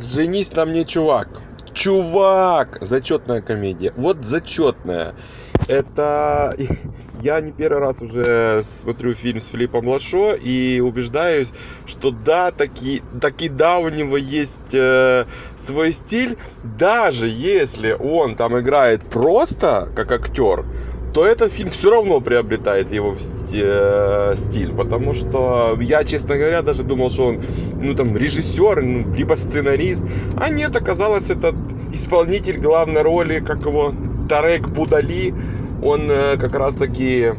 Женись на мне, чувак. Чувак! Зачетная комедия. Вот зачетная. Это... Я не первый раз уже смотрю фильм с Филиппом Лашо и убеждаюсь, что да, таки, таки да, у него есть э, свой стиль, даже если он там играет просто как актер, то этот фильм все равно приобретает его э, стиль, потому что я, честно говоря, даже думал, что он, ну, там, режиссер, ну, либо сценарист, а нет, оказалось, этот исполнитель главной роли, как его, Тарек Будали, он э, как раз таки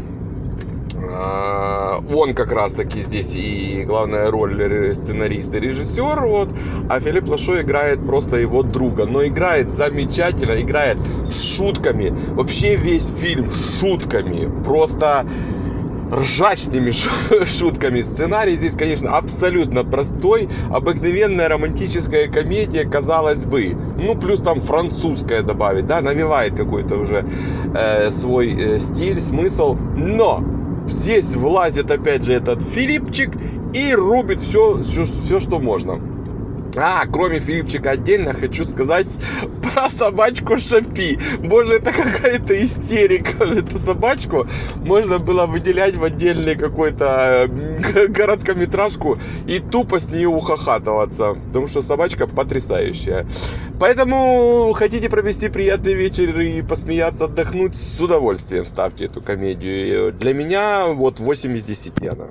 а, он как раз таки здесь и главная роль сценарист и режиссер, вот, а Филипп Лашо играет просто его друга, но играет замечательно, играет шутками, вообще весь фильм шутками, просто ними шутками. Сценарий здесь, конечно, абсолютно простой, обыкновенная романтическая комедия, казалось бы. Ну, плюс там французская добавить, да, навевает какой-то уже э, свой э, стиль, смысл. Но здесь влазит опять же этот Филипчик и рубит все, все, все что можно. А, кроме Филипчика отдельно хочу сказать про собачку Шапи. Боже, это какая-то истерика. Эту собачку можно было выделять в отдельный какой-то э, короткометражку и тупо с нее ухахатываться. Потому что собачка потрясающая. Поэтому хотите провести приятный вечер и посмеяться, отдохнуть, с удовольствием ставьте эту комедию. Для меня вот 8 из 10 она.